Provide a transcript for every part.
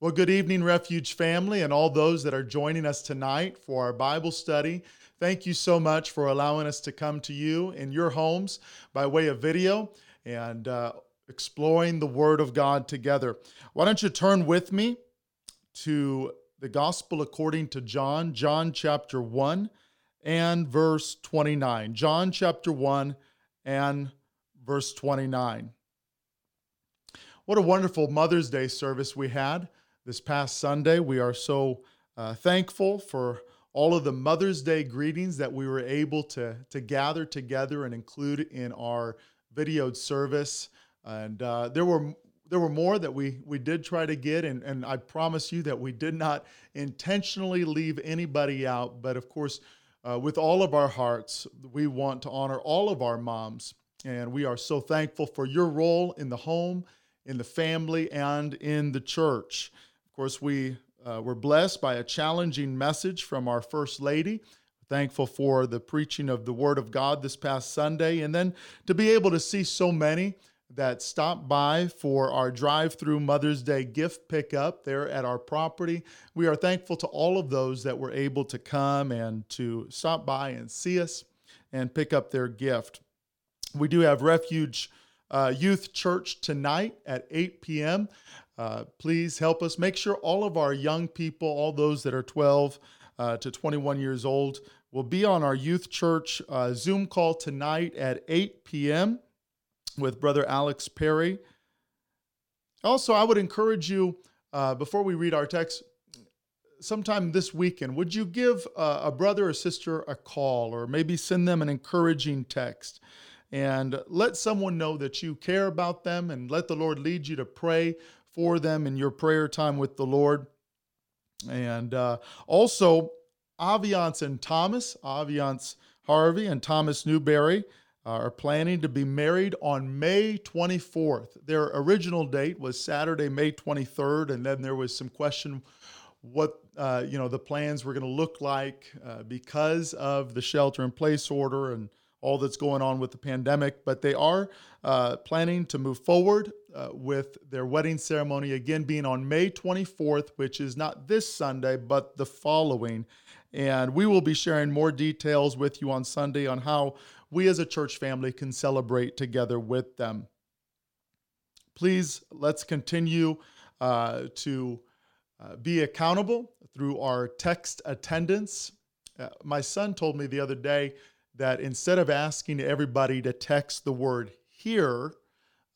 Well, good evening, Refuge family, and all those that are joining us tonight for our Bible study. Thank you so much for allowing us to come to you in your homes by way of video and uh, exploring the Word of God together. Why don't you turn with me to the Gospel according to John, John chapter 1 and verse 29. John chapter 1 and verse 29. What a wonderful Mother's Day service we had this past Sunday. We are so uh, thankful for all of the Mother's Day greetings that we were able to, to gather together and include in our videoed service. And uh, there were there were more that we we did try to get, and, and I promise you that we did not intentionally leave anybody out. But of course, uh, with all of our hearts, we want to honor all of our moms, and we are so thankful for your role in the home, in the family, and in the church course, we uh, were blessed by a challenging message from our First Lady. Thankful for the preaching of the Word of God this past Sunday, and then to be able to see so many that stopped by for our drive through Mother's Day gift pickup there at our property. We are thankful to all of those that were able to come and to stop by and see us and pick up their gift. We do have Refuge uh, Youth Church tonight at 8 p.m. Uh, please help us make sure all of our young people, all those that are 12 uh, to 21 years old, will be on our youth church uh, Zoom call tonight at 8 p.m. with Brother Alex Perry. Also, I would encourage you uh, before we read our text, sometime this weekend, would you give a brother or sister a call or maybe send them an encouraging text? and let someone know that you care about them and let the Lord lead you to pray for them in your prayer time with the Lord. And uh, also, Aviance and Thomas, Aviance Harvey and Thomas Newberry, uh, are planning to be married on May 24th. Their original date was Saturday, May 23rd, and then there was some question what uh, you know the plans were going to look like uh, because of the shelter-in-place order and all that's going on with the pandemic. But they are uh, planning to move forward uh, with their wedding ceremony again being on May 24th, which is not this Sunday, but the following. And we will be sharing more details with you on Sunday on how we as a church family can celebrate together with them. Please, let's continue uh, to uh, be accountable through our text attendance. Uh, my son told me the other day that instead of asking everybody to text the word here,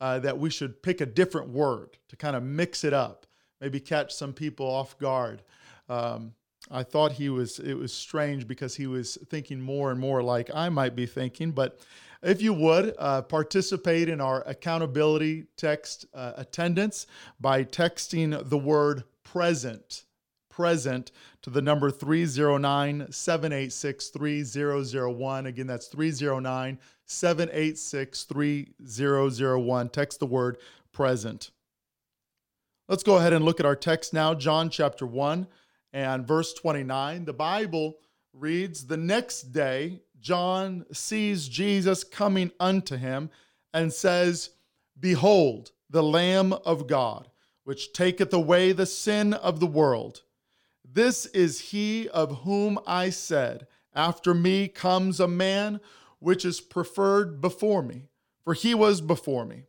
uh, that we should pick a different word to kind of mix it up, maybe catch some people off guard. Um, I thought he was it was strange because he was thinking more and more like I might be thinking. But if you would uh, participate in our accountability text uh, attendance by texting the word present present to the number 309 786 3001. Again, that's 309 786 3001. Text the word present. Let's go ahead and look at our text now, John chapter 1 and verse 29. The Bible reads The next day, John sees Jesus coming unto him and says, Behold, the Lamb of God, which taketh away the sin of the world. This is he of whom I said, After me comes a man which is preferred before me, for he was before me.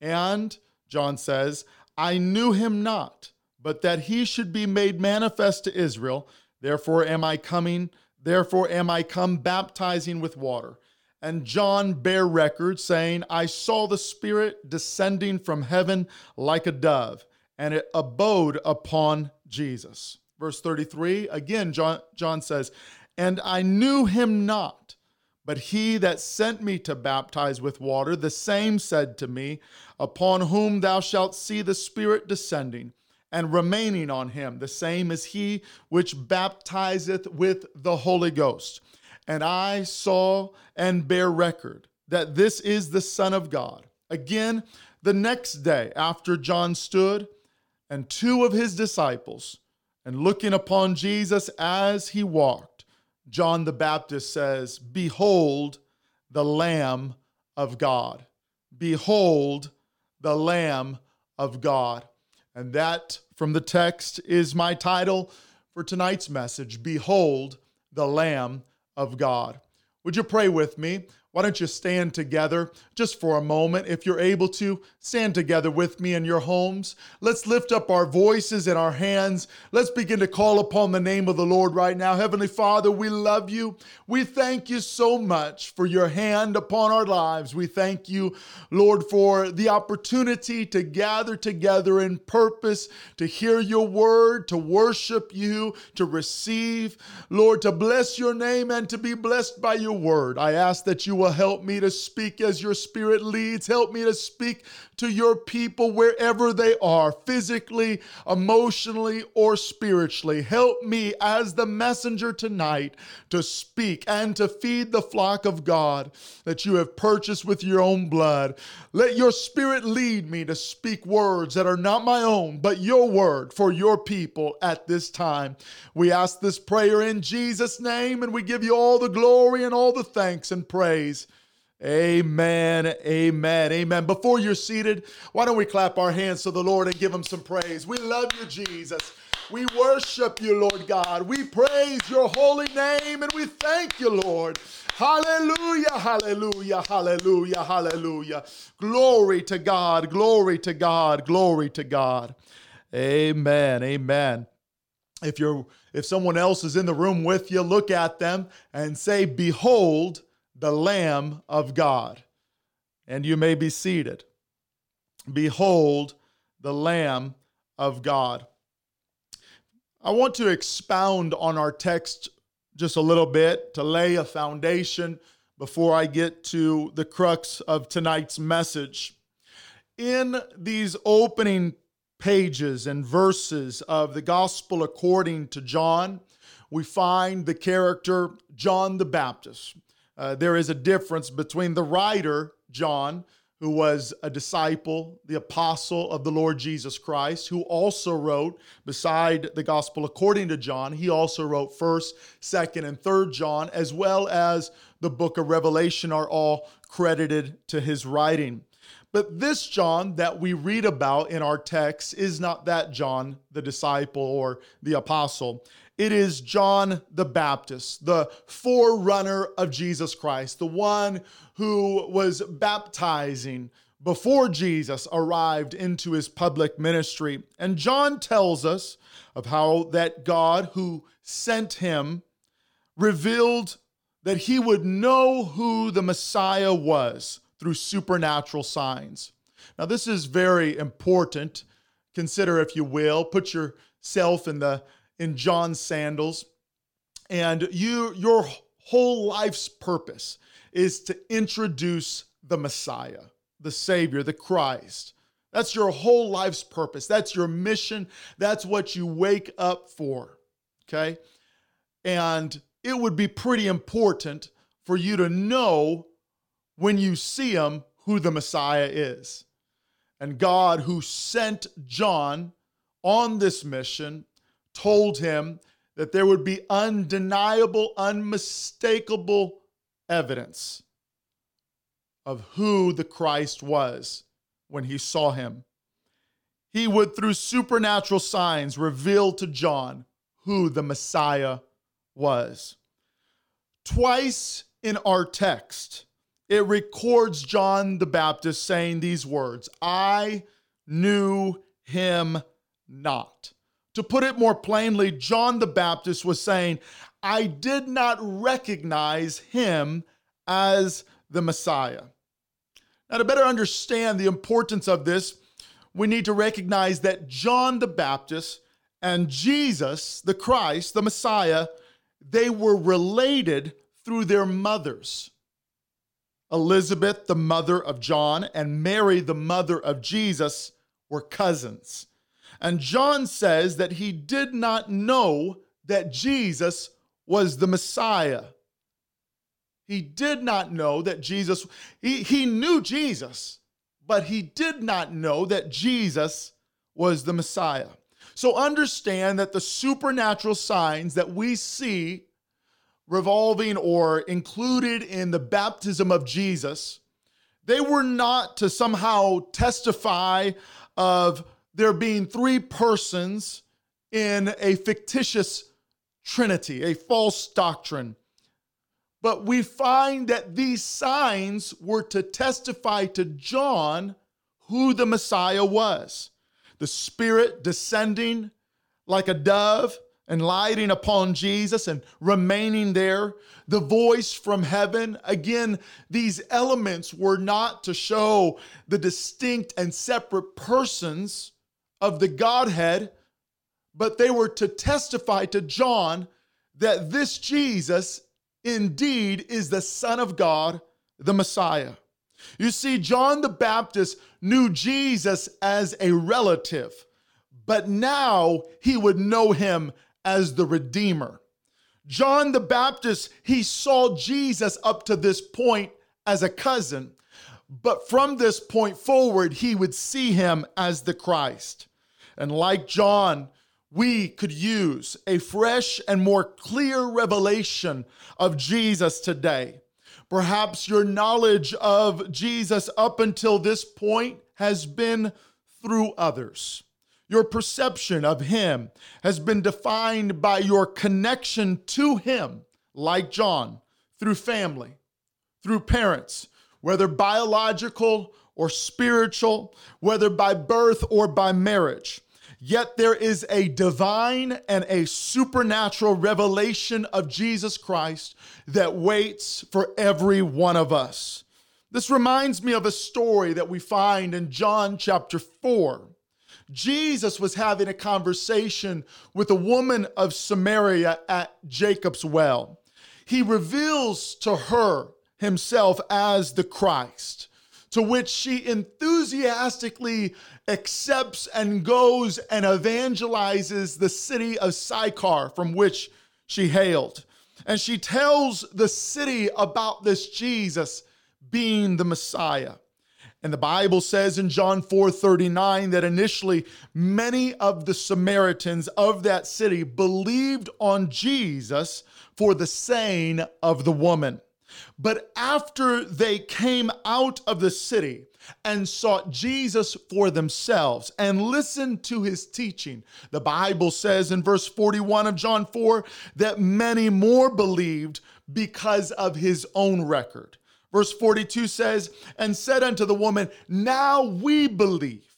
And, John says, I knew him not, but that he should be made manifest to Israel. Therefore am I coming, therefore am I come baptizing with water. And John bare record, saying, I saw the Spirit descending from heaven like a dove, and it abode upon Jesus. Verse 33, again, John, John says, And I knew him not but he that sent me to baptize with water, the same said to me, Upon whom thou shalt see the Spirit descending and remaining on him, the same is he which baptizeth with the Holy Ghost. And I saw and bear record that this is the Son of God. Again, the next day after John stood, and two of his disciples, and looking upon Jesus as he walked, John the Baptist says, Behold the Lamb of God. Behold the Lamb of God. And that from the text is my title for tonight's message Behold the Lamb of God. Would you pray with me? Why don't you stand together just for a moment? If you're able to, stand together with me in your homes. Let's lift up our voices and our hands. Let's begin to call upon the name of the Lord right now. Heavenly Father, we love you. We thank you so much for your hand upon our lives. We thank you, Lord, for the opportunity to gather together in purpose, to hear your word, to worship you, to receive, Lord, to bless your name and to be blessed by your word. I ask that you help me to speak as your spirit leads. Help me to speak to your people wherever they are, physically, emotionally, or spiritually. Help me as the messenger tonight to speak and to feed the flock of God that you have purchased with your own blood. Let your spirit lead me to speak words that are not my own, but your word for your people at this time. We ask this prayer in Jesus' name, and we give you all the glory and all the thanks and praise. Amen. Amen. Amen. Before you're seated, why don't we clap our hands to the Lord and give him some praise? We love you, Jesus. We worship you, Lord God. We praise your holy name and we thank you, Lord. Hallelujah, hallelujah, hallelujah, hallelujah. Glory to God, glory to God, glory to God. Amen. Amen. If you're if someone else is in the room with you, look at them and say, "Behold, the Lamb of God. And you may be seated. Behold, the Lamb of God. I want to expound on our text just a little bit to lay a foundation before I get to the crux of tonight's message. In these opening pages and verses of the Gospel according to John, we find the character John the Baptist. Uh, there is a difference between the writer, John, who was a disciple, the apostle of the Lord Jesus Christ, who also wrote, beside the gospel according to John, he also wrote 1st, 2nd, and 3rd John, as well as the book of Revelation, are all credited to his writing. But this John that we read about in our text is not that John, the disciple or the apostle. It is John the Baptist, the forerunner of Jesus Christ, the one who was baptizing before Jesus arrived into his public ministry. And John tells us of how that God who sent him revealed that he would know who the Messiah was through supernatural signs. Now, this is very important. Consider, if you will, put yourself in the in John's sandals, and you your whole life's purpose is to introduce the Messiah, the Savior, the Christ. That's your whole life's purpose. That's your mission. That's what you wake up for. Okay? And it would be pretty important for you to know when you see him who the Messiah is. And God, who sent John on this mission, told him that there would be undeniable, unmistakable evidence of who the Christ was when he saw him. He would, through supernatural signs, reveal to John who the Messiah was. Twice in our text, it records John the Baptist saying these words I knew him not. To put it more plainly, John the Baptist was saying, I did not recognize him as the Messiah. Now, to better understand the importance of this, we need to recognize that John the Baptist and Jesus, the Christ, the Messiah, they were related through their mothers. Elizabeth, the mother of John, and Mary, the mother of Jesus, were cousins. And John says that he did not know that Jesus was the Messiah. He did not know that Jesus, he, he knew Jesus, but he did not know that Jesus was the Messiah. So understand that the supernatural signs that we see revolving or included in the baptism of Jesus, they were not to somehow testify of there being three persons in a fictitious trinity, a false doctrine. But we find that these signs were to testify to John who the Messiah was. The Spirit descending like a dove and lighting upon Jesus and remaining there. The voice from heaven. Again, these elements were not to show the distinct and separate persons of the Godhead, but they were to testify to John that this Jesus indeed is the Son of God, the Messiah. You see, John the Baptist knew Jesus as a relative, but now he would know him as the Redeemer. John the Baptist, he saw Jesus up to this point as a cousin, but from this point forward, he would see him as the Christ. And like John, we could use a fresh and more clear revelation of Jesus today. Perhaps your knowledge of Jesus up until this point has been through others. Your perception of Him has been defined by your connection to Him, like John, through family, through parents, whether biological or spiritual, whether by birth or by marriage. Yet there is a divine and a supernatural revelation of Jesus Christ that waits for every one of us. This reminds me of a story that we find in John chapter 4. Jesus was having a conversation with a woman of Samaria at Jacob's well. He reveals to her himself as the Christ, to which she enthusiastically accepts and goes and evangelizes the city of Sychar from which she hailed. And she tells the city about this Jesus being the Messiah. And the Bible says in John 4 39 that initially many of the Samaritans of that city believed on Jesus for the saying of the woman. But after they came out of the city and sought Jesus for themselves and listened to his teaching, the Bible says in verse 41 of John 4 that many more believed because of his own record. Verse 42 says, And said unto the woman, Now we believe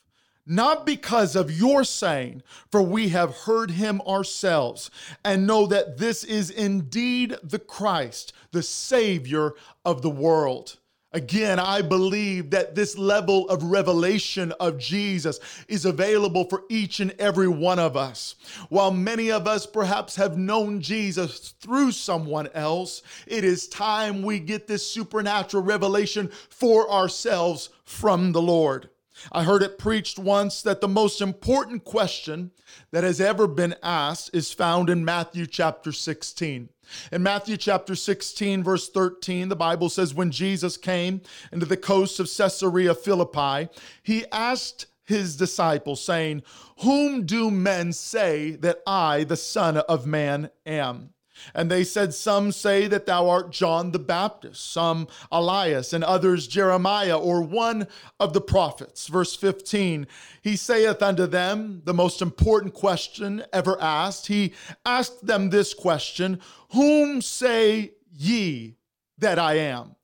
not because of your saying, for we have heard him ourselves, and know that this is indeed the Christ, the Savior of the world. Again, I believe that this level of revelation of Jesus is available for each and every one of us. While many of us perhaps have known Jesus through someone else, it is time we get this supernatural revelation for ourselves from the Lord. I heard it preached once that the most important question that has ever been asked is found in Matthew chapter 16. In Matthew chapter 16, verse 13, the Bible says, When Jesus came into the coast of Caesarea Philippi, he asked his disciples, saying, Whom do men say that I, the Son of Man, am? And they said, Some say that thou art John the Baptist, some Elias, and others Jeremiah, or one of the prophets. Verse 15, he saith unto them, the most important question ever asked. He asked them this question Whom say ye that I am?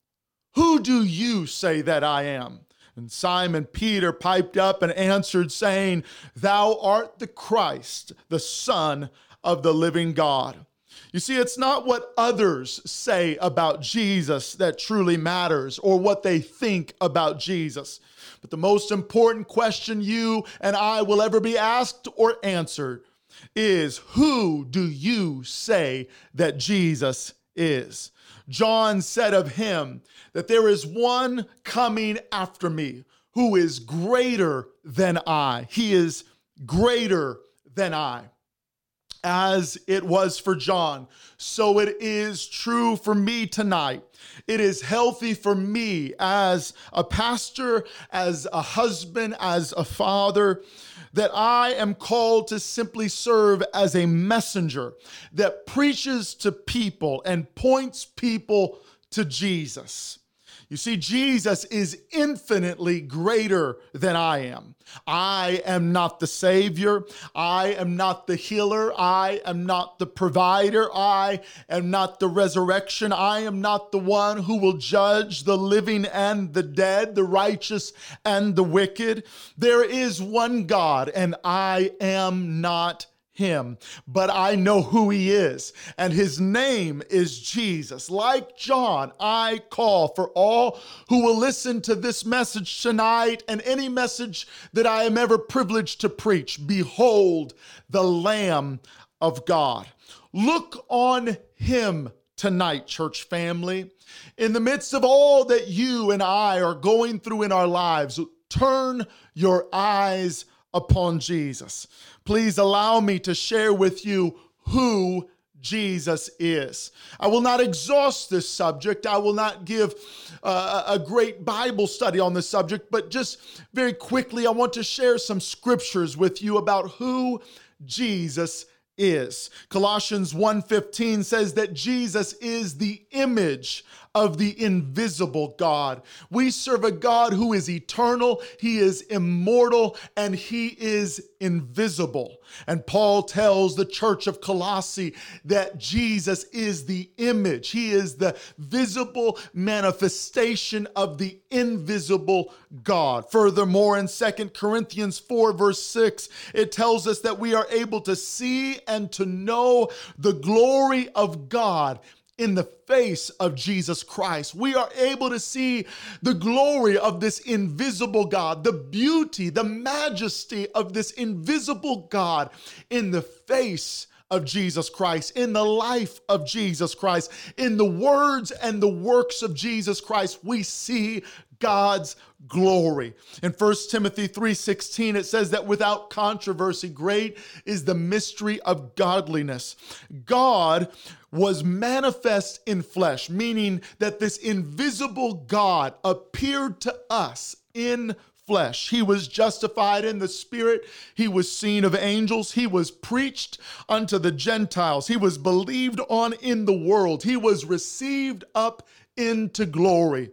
Who do you say that I am? And Simon Peter piped up and answered, saying, Thou art the Christ, the Son of the living God. You see, it's not what others say about Jesus that truly matters or what they think about Jesus. But the most important question you and I will ever be asked or answered is Who do you say that Jesus is? John said of him that there is one coming after me who is greater than I. He is greater than I as it was for John, so it is true for me tonight. It is healthy for me as a pastor, as a husband, as a father, that I am called to simply serve as a messenger that preaches to people and points people to Jesus. You see, Jesus is infinitely greater than I am. I am not the Savior. I am not the healer. I am not the provider. I am not the resurrection. I am not the one who will judge the living and the dead, the righteous and the wicked. There is one God, and I am not him, but I know who he is, and his name is Jesus. Like John, I call for all who will listen to this message tonight and any message that I am ever privileged to preach. Behold the Lamb of God. Look on him tonight, church family. In the midst of all that you and I are going through in our lives, turn your eyes upon Jesus. Please allow me to share with you who Jesus is. I will not exhaust this subject. I will not give uh, a great Bible study on this subject, but just very quickly, I want to share some scriptures with you about who Jesus is. Colossians 1:15 says that Jesus is the image of the invisible God. We serve a God who is eternal, He is immortal, and He is invisible. And Paul tells the church of Colossae that Jesus is the image, He is the visible manifestation of the invisible God. Furthermore, in Second Corinthians 4, verse 6, it tells us that we are able to see and to know the glory of God in the face of Jesus Christ. We are able to see the glory of this invisible God, the beauty, the majesty of this invisible God in the face of Jesus Christ, in the life of Jesus Christ, in the words and the works of Jesus Christ. We see God's glory. In 1 Timothy 3:16 it says that without controversy great is the mystery of godliness. God was manifest in flesh, meaning that this invisible God appeared to us in flesh. He was justified in the spirit. He was seen of angels. He was preached unto the Gentiles. He was believed on in the world. He was received up into glory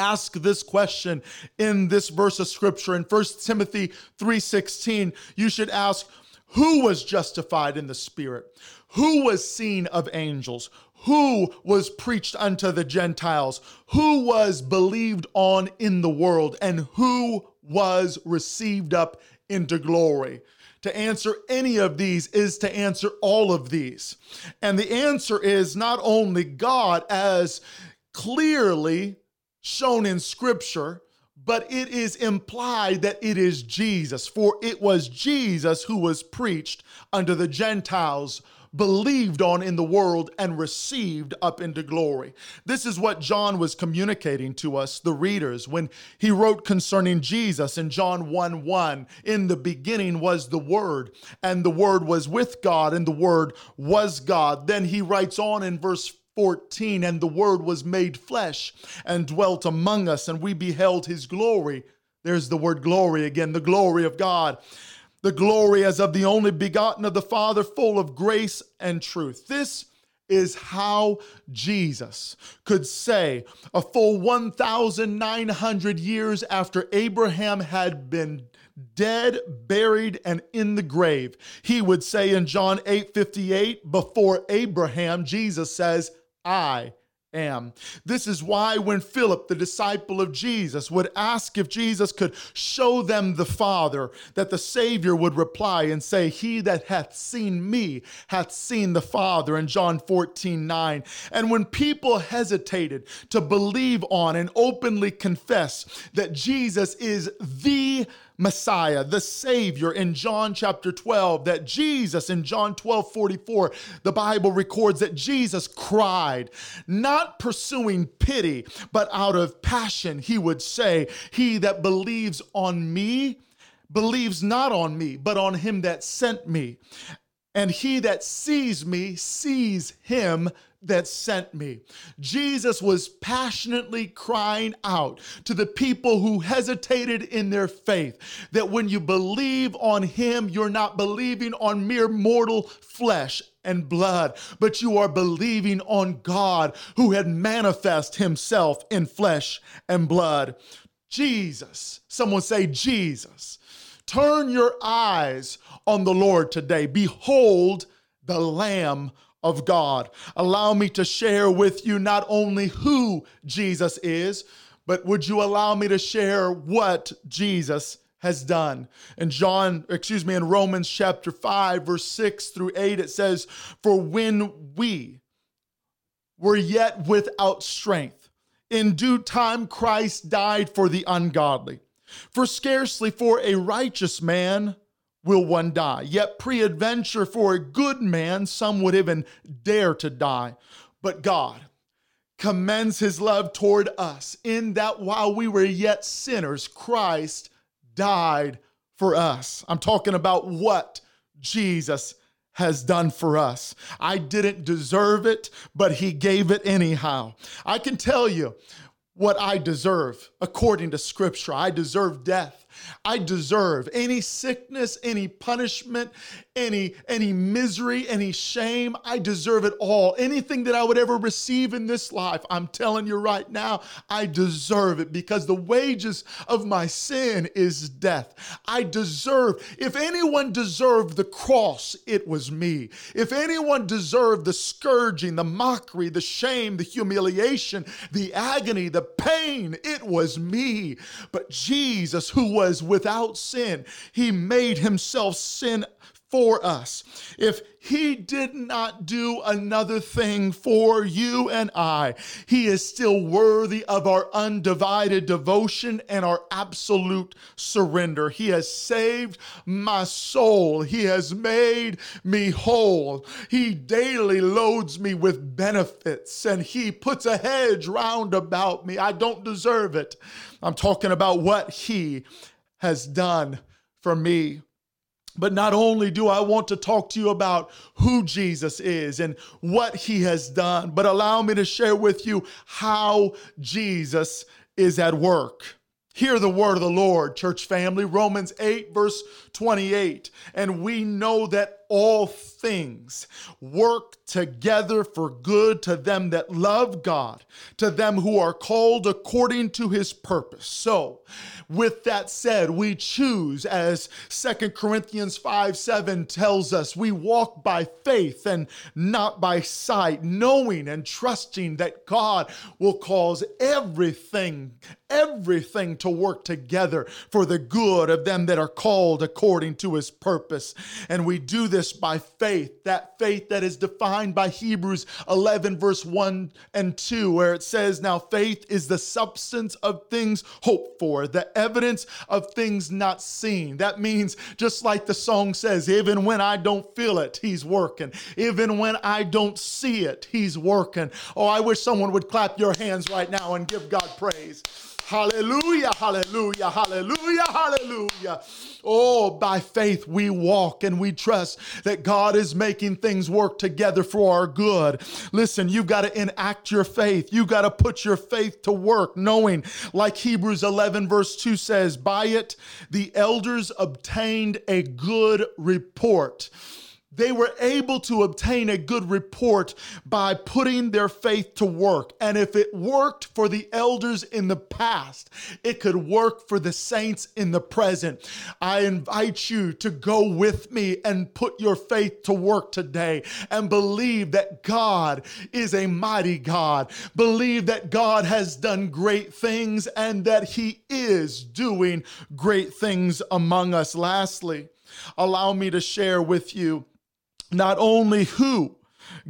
ask this question in this verse of scripture in 1 Timothy 3:16 you should ask who was justified in the spirit? Who was seen of angels? Who was preached unto the Gentiles? Who was believed on in the world? And who was received up into glory? To answer any of these is to answer all of these. And the answer is not only God as clearly shown in scripture, but it is implied that it is Jesus, for it was Jesus who was preached unto the Gentiles, believed on in the world, and received up into glory. This is what John was communicating to us, the readers, when he wrote concerning Jesus in John 1 1. In the beginning was the Word, and the Word was with God, and the Word was God. Then he writes on in verse 14 and the word was made flesh and dwelt among us and we beheld his glory. There's the word glory again the glory of god. The glory as of the only begotten of the father full of grace and truth. This is how Jesus could say, a full 1,900 years after Abraham had been dead, buried, and in the grave, he would say in John 8 58, before Abraham, Jesus says, I am. This is why when Philip, the disciple of Jesus, would ask if Jesus could show them the Father, that the Savior would reply and say, He that hath seen me hath seen the Father in John 14, 9. And when people hesitated to believe on and openly confess that Jesus is the Messiah, the Savior in John chapter 12, that Jesus in John 12 44, the Bible records that Jesus cried, not pursuing pity, but out of passion, he would say, He that believes on me believes not on me, but on him that sent me. And he that sees me sees him that sent me. Jesus was passionately crying out to the people who hesitated in their faith that when you believe on him, you're not believing on mere mortal flesh and blood, but you are believing on God who had manifest himself in flesh and blood. Jesus, someone say Jesus. Turn your eyes on the Lord today. Behold the Lamb of God. Allow me to share with you not only who Jesus is, but would you allow me to share what Jesus has done. In John, excuse me, in Romans chapter 5, verse 6 through 8, it says, For when we were yet without strength, in due time Christ died for the ungodly. For scarcely for a righteous man will one die, yet preadventure for a good man some would even dare to die. But God, commends his love toward us in that while we were yet sinners, Christ died for us. I'm talking about what Jesus has done for us. I didn't deserve it, but he gave it anyhow. I can tell you what I deserve according to scripture. I deserve death. I deserve any sickness, any punishment, any any misery, any shame. I deserve it all. Anything that I would ever receive in this life, I'm telling you right now, I deserve it because the wages of my sin is death. I deserve. If anyone deserved the cross, it was me. If anyone deserved the scourging, the mockery, the shame, the humiliation, the agony, the pain, it was me. But Jesus, who was without sin, he made himself sin for us. If he did not do another thing for you and I, he is still worthy of our undivided devotion and our absolute surrender. He has saved my soul. He has made me whole. He daily loads me with benefits and he puts a hedge round about me. I don't deserve it. I'm talking about what he has done for me. But not only do I want to talk to you about who Jesus is and what he has done, but allow me to share with you how Jesus is at work. Hear the word of the Lord, church family. Romans 8, verse 28. And we know that all things work together for good to them that love God, to them who are called according to his purpose. So, with that said, we choose, as Second Corinthians 5 7 tells us, we walk by faith and not by sight, knowing and trusting that God will cause everything, everything to work together for the good of them that are called according to his purpose. And we do this this by faith, that faith that is defined by Hebrews 11, verse 1 and 2, where it says, Now faith is the substance of things hoped for, the evidence of things not seen. That means, just like the song says, even when I don't feel it, He's working. Even when I don't see it, He's working. Oh, I wish someone would clap your hands right now and give God praise. Hallelujah, hallelujah, hallelujah, hallelujah. Oh, by faith we walk and we trust that God is making things work together for our good. Listen, you've got to enact your faith. You've got to put your faith to work, knowing, like Hebrews 11, verse 2 says, by it the elders obtained a good report they were able to obtain a good report by putting their faith to work. And if it worked for the elders in the past, it could work for the saints in the present. I invite you to go with me and put your faith to work today and believe that God is a mighty God. Believe that God has done great things and that He is doing great things among us. Lastly, allow me to share with you not only who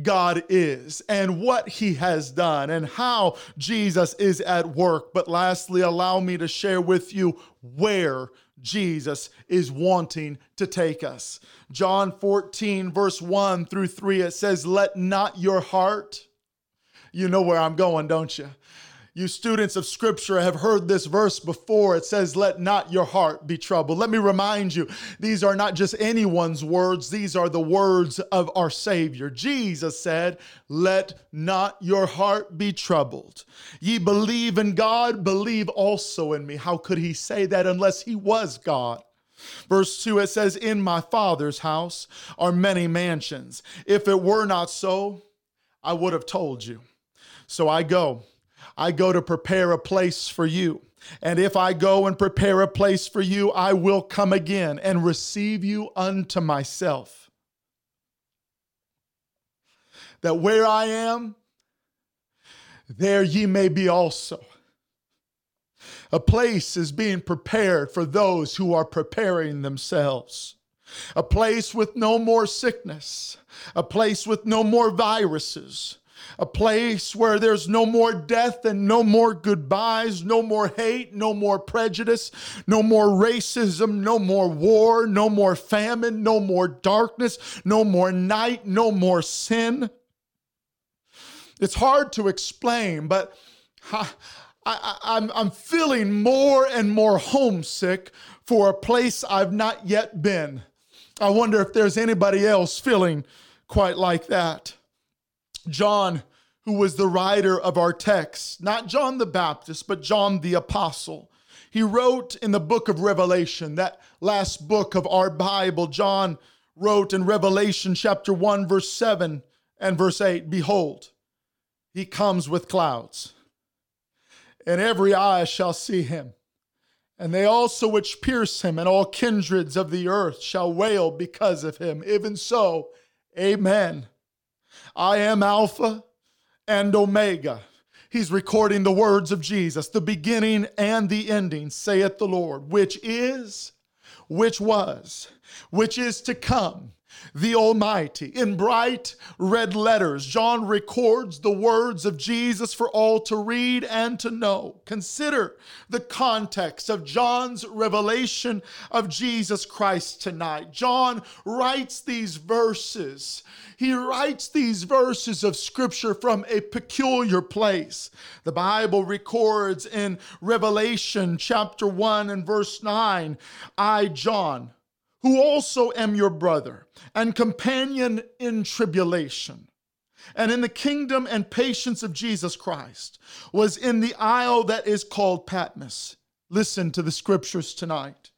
God is and what he has done and how Jesus is at work, but lastly, allow me to share with you where Jesus is wanting to take us. John 14, verse 1 through 3, it says, Let not your heart, you know where I'm going, don't you? You students of scripture have heard this verse before. It says, Let not your heart be troubled. Let me remind you, these are not just anyone's words, these are the words of our Savior. Jesus said, Let not your heart be troubled. Ye believe in God, believe also in me. How could he say that unless he was God? Verse 2, it says, In my Father's house are many mansions. If it were not so, I would have told you. So I go. I go to prepare a place for you. And if I go and prepare a place for you, I will come again and receive you unto myself. That where I am, there ye may be also. A place is being prepared for those who are preparing themselves. A place with no more sickness, a place with no more viruses, a place where there's no more death and no more goodbyes, no more hate, no more prejudice, no more racism, no more war, no more famine, no more darkness, no more night, no more sin. It's hard to explain, but I, am I'm, I'm feeling more and more homesick for a place I've not yet been. I wonder if there's anybody else feeling quite like that. John, who was the writer of our text, not John the Baptist, but John the Apostle, he wrote in the book of Revelation, that last book of our Bible, John wrote in Revelation chapter 1, verse 7 and verse 8 Behold, he comes with clouds and every eye shall see him. And they also which pierce him, and all kindreds of the earth shall wail because of him. Even so, amen. I am Alpha and Omega. He's recording the words of Jesus, the beginning and the ending, saith the Lord, which is, which was, which is to come the Almighty. In bright red letters, John records the words of Jesus for all to read and to know. Consider the context of John's revelation of Jesus Christ tonight. John writes these verses. He writes these verses of scripture from a peculiar place. The Bible records in Revelation chapter 1 and verse 9 I, John, who also am your brother and companion in tribulation and in the kingdom and patience of Jesus Christ, was in the isle that is called Patmos. Listen to the scriptures tonight.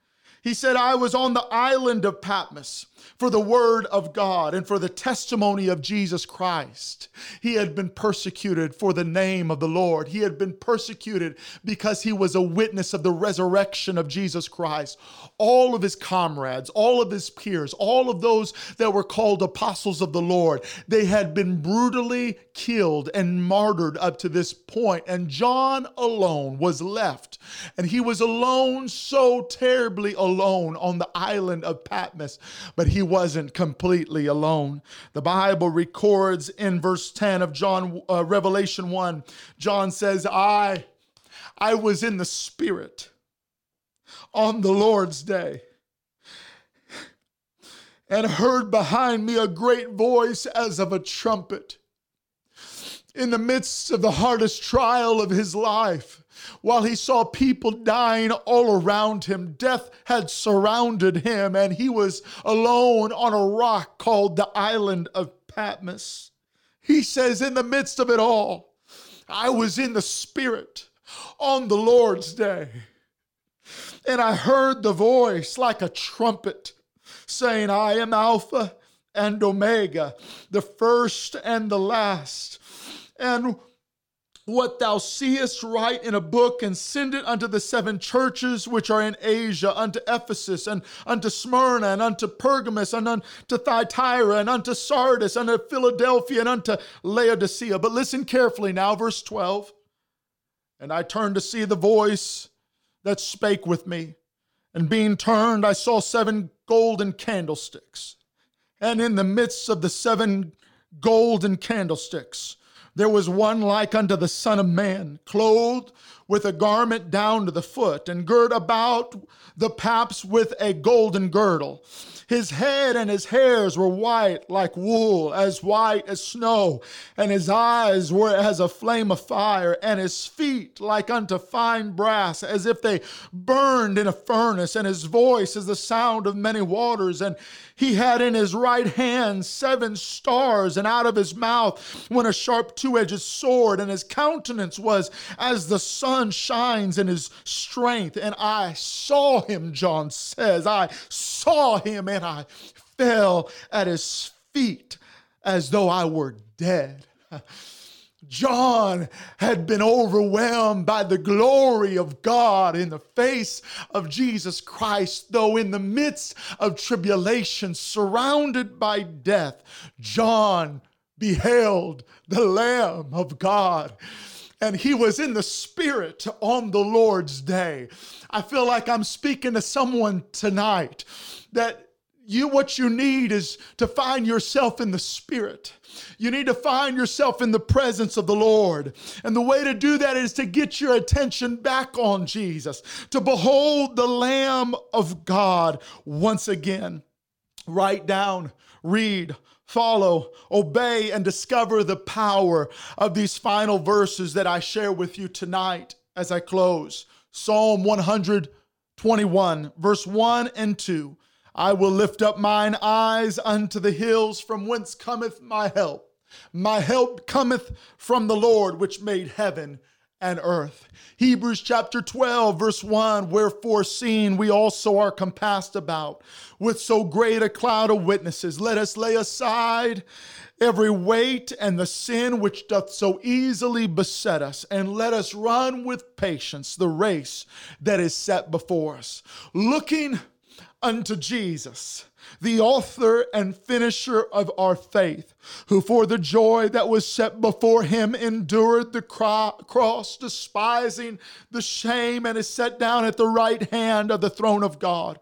He said, I was on the island of Patmos for the word of God and for the testimony of Jesus Christ. He had been persecuted for the name of the Lord. He had been persecuted because he was a witness of the resurrection of Jesus Christ. All of his comrades, all of his peers, all of those that were called apostles of the Lord, they had been brutally killed and martyred up to this point. And John alone was left. And he was alone, so terribly alone on the island of Patmos. But he wasn't completely alone. The Bible records in verse 10 of John, uh, Revelation 1, John says, I, I was in the Spirit on the Lord's day and heard behind me a great voice as of a trumpet in the midst of the hardest trial of his life, while he saw people dying all around him, death had surrounded him, and he was alone on a rock called the island of Patmos. He says, In the midst of it all, I was in the Spirit on the Lord's day, and I heard the voice like a trumpet saying, I am Alpha and Omega, the first and the last and what thou seest write in a book and send it unto the seven churches which are in Asia, unto Ephesus, and unto Smyrna, and unto Pergamos, and unto Thyatira, and unto Sardis, and unto Philadelphia, and unto Laodicea. But listen carefully now, verse 12. And I turned to see the voice that spake with me. And being turned, I saw seven golden candlesticks. And in the midst of the seven golden candlesticks, there was one like unto the Son of Man, clothed with a garment down to the foot, and girt about the paps with a golden girdle. His head and his hairs were white like wool, as white as snow, and his eyes were as a flame of fire, and his feet like unto fine brass, as if they burned in a furnace, and his voice as the sound of many waters. And he had in his right hand seven stars, and out of his mouth went a sharp two edged sword, and his countenance was as the sun shines in his strength. And I saw him, John says, I saw him, and I fell at his feet as though I were dead. John had been overwhelmed by the glory of God in the face of Jesus Christ, though in the midst of tribulation, surrounded by death, John beheld the Lamb of God. And he was in the Spirit on the Lord's day. I feel like I'm speaking to someone tonight that you what you need is to find yourself in the spirit. You need to find yourself in the presence of the lord. And the way to do that is to get your attention back on jesus to behold the lamb of god once again. Write down read follow obey and discover the power of these final verses that i share with you tonight as i close. Psalm 121 verse 1 and 2 I will lift up mine eyes unto the hills from whence cometh my help. My help cometh from the Lord which made heaven and earth. Hebrews chapter 12, verse 1 Wherefore, seeing we also are compassed about with so great a cloud of witnesses, let us lay aside every weight and the sin which doth so easily beset us, and let us run with patience the race that is set before us, looking unto Jesus, the author and finisher of our faith, who for the joy that was set before him endured the cross, despising the shame, and is set down at the right hand of the throne of God.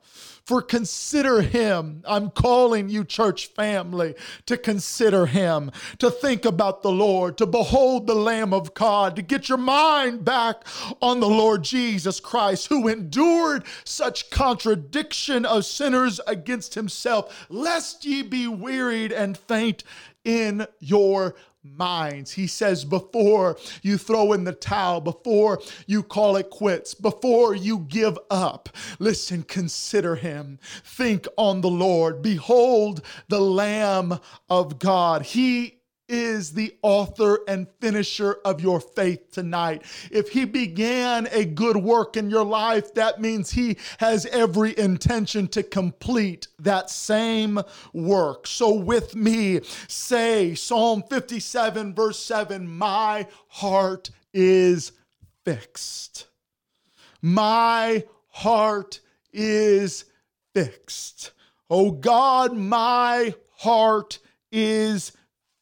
For consider him. I'm calling you, church family, to consider him, to think about the Lord, to behold the Lamb of God, to get your mind back on the Lord Jesus Christ, who endured such contradiction of sinners against himself, lest ye be wearied and faint in your minds. He says, before you throw in the towel, before you call it quits, before you give up, listen, consider him. Think on the Lord. Behold the Lamb of God. He is the author and finisher of your faith tonight. If he began a good work in your life, that means he has every intention to complete that same work. So, with me, say Psalm 57, verse 7 My heart is fixed. My heart is fixed. Oh God, my heart is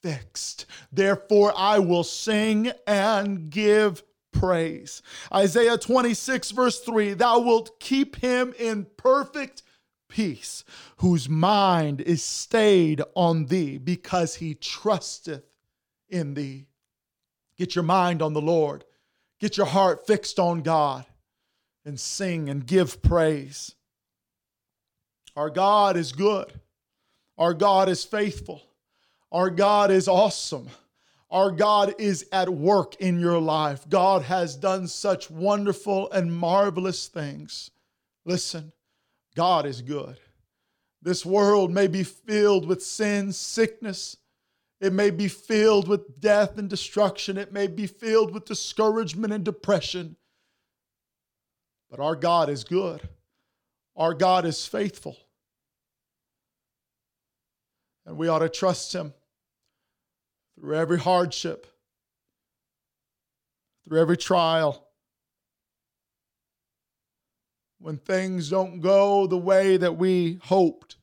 fixed. Therefore, I will sing and give praise. Isaiah 26, verse 3 Thou wilt keep him in perfect peace, whose mind is stayed on thee, because he trusteth in thee. Get your mind on the Lord, get your heart fixed on God, and sing and give praise. Our God is good, our God is faithful. Our God is awesome. Our God is at work in your life. God has done such wonderful and marvelous things. Listen, God is good. This world may be filled with sin, sickness. It may be filled with death and destruction. It may be filled with discouragement and depression. But our God is good. Our God is faithful. And we ought to trust Him through every hardship, through every trial. When things don't go the way that we hoped,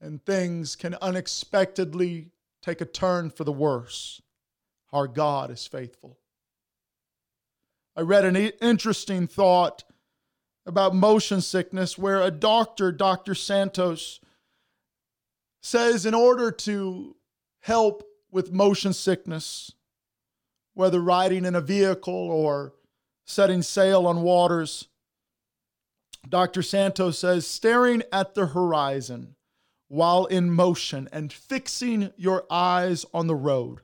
and things can unexpectedly take a turn for the worse, our God is faithful. I read an interesting thought about motion sickness where a doctor, Dr. Santos, says in order to help with motion sickness, whether riding in a vehicle or setting sail on waters. Dr. Santos says staring at the horizon while in motion and fixing your eyes on the road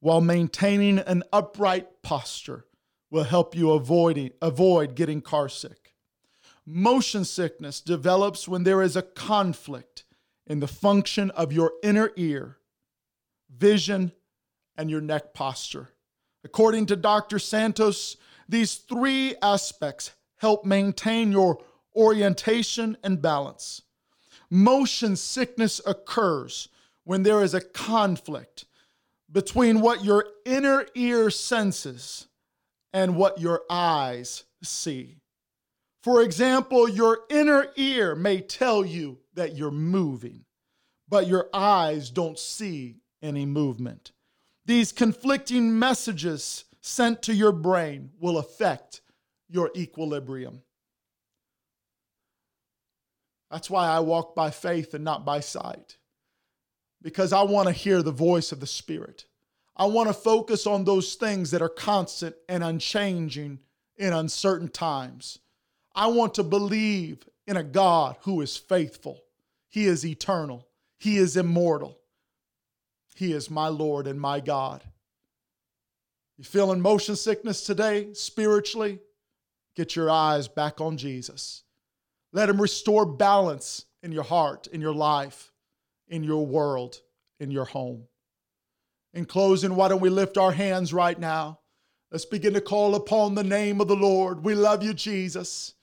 while maintaining an upright posture will help you avoid, avoid getting car sick. Motion sickness develops when there is a conflict in the function of your inner ear, vision, and your neck posture. According to Dr. Santos, these three aspects help maintain your orientation and balance. Motion sickness occurs when there is a conflict between what your inner ear senses and what your eyes see. For example, your inner ear may tell you that you're moving, but your eyes don't see any movement. These conflicting messages sent to your brain will affect your equilibrium. That's why I walk by faith and not by sight, because I want to hear the voice of the Spirit. I want to focus on those things that are constant and unchanging in uncertain times. I want to believe in a God who is faithful. He is eternal. He is immortal. He is my Lord and my God. You feeling motion sickness today, spiritually? Get your eyes back on Jesus. Let Him restore balance in your heart, in your life, in your world, in your home. In closing, why don't we lift our hands right now? Let's begin to call upon the name of the Lord. We love you, Jesus.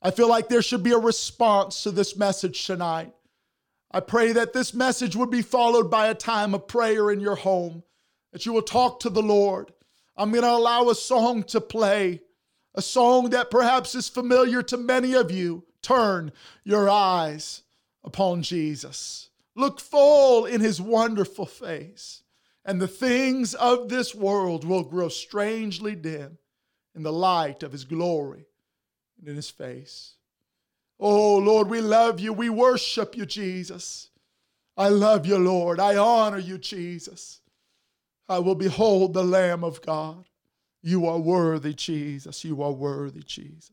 I feel like there should be a response to this message tonight. I pray that this message would be followed by a time of prayer in your home, that you will talk to the Lord. I'm going to allow a song to play, a song that perhaps is familiar to many of you. Turn your eyes upon Jesus. Look full in his wonderful face, and the things of this world will grow strangely dim in the light of his glory and in his face. Oh, Lord, we love you. We worship you, Jesus. I love you, Lord. I honor you, Jesus. I will behold the Lamb of God. You are worthy, Jesus. You are worthy, Jesus.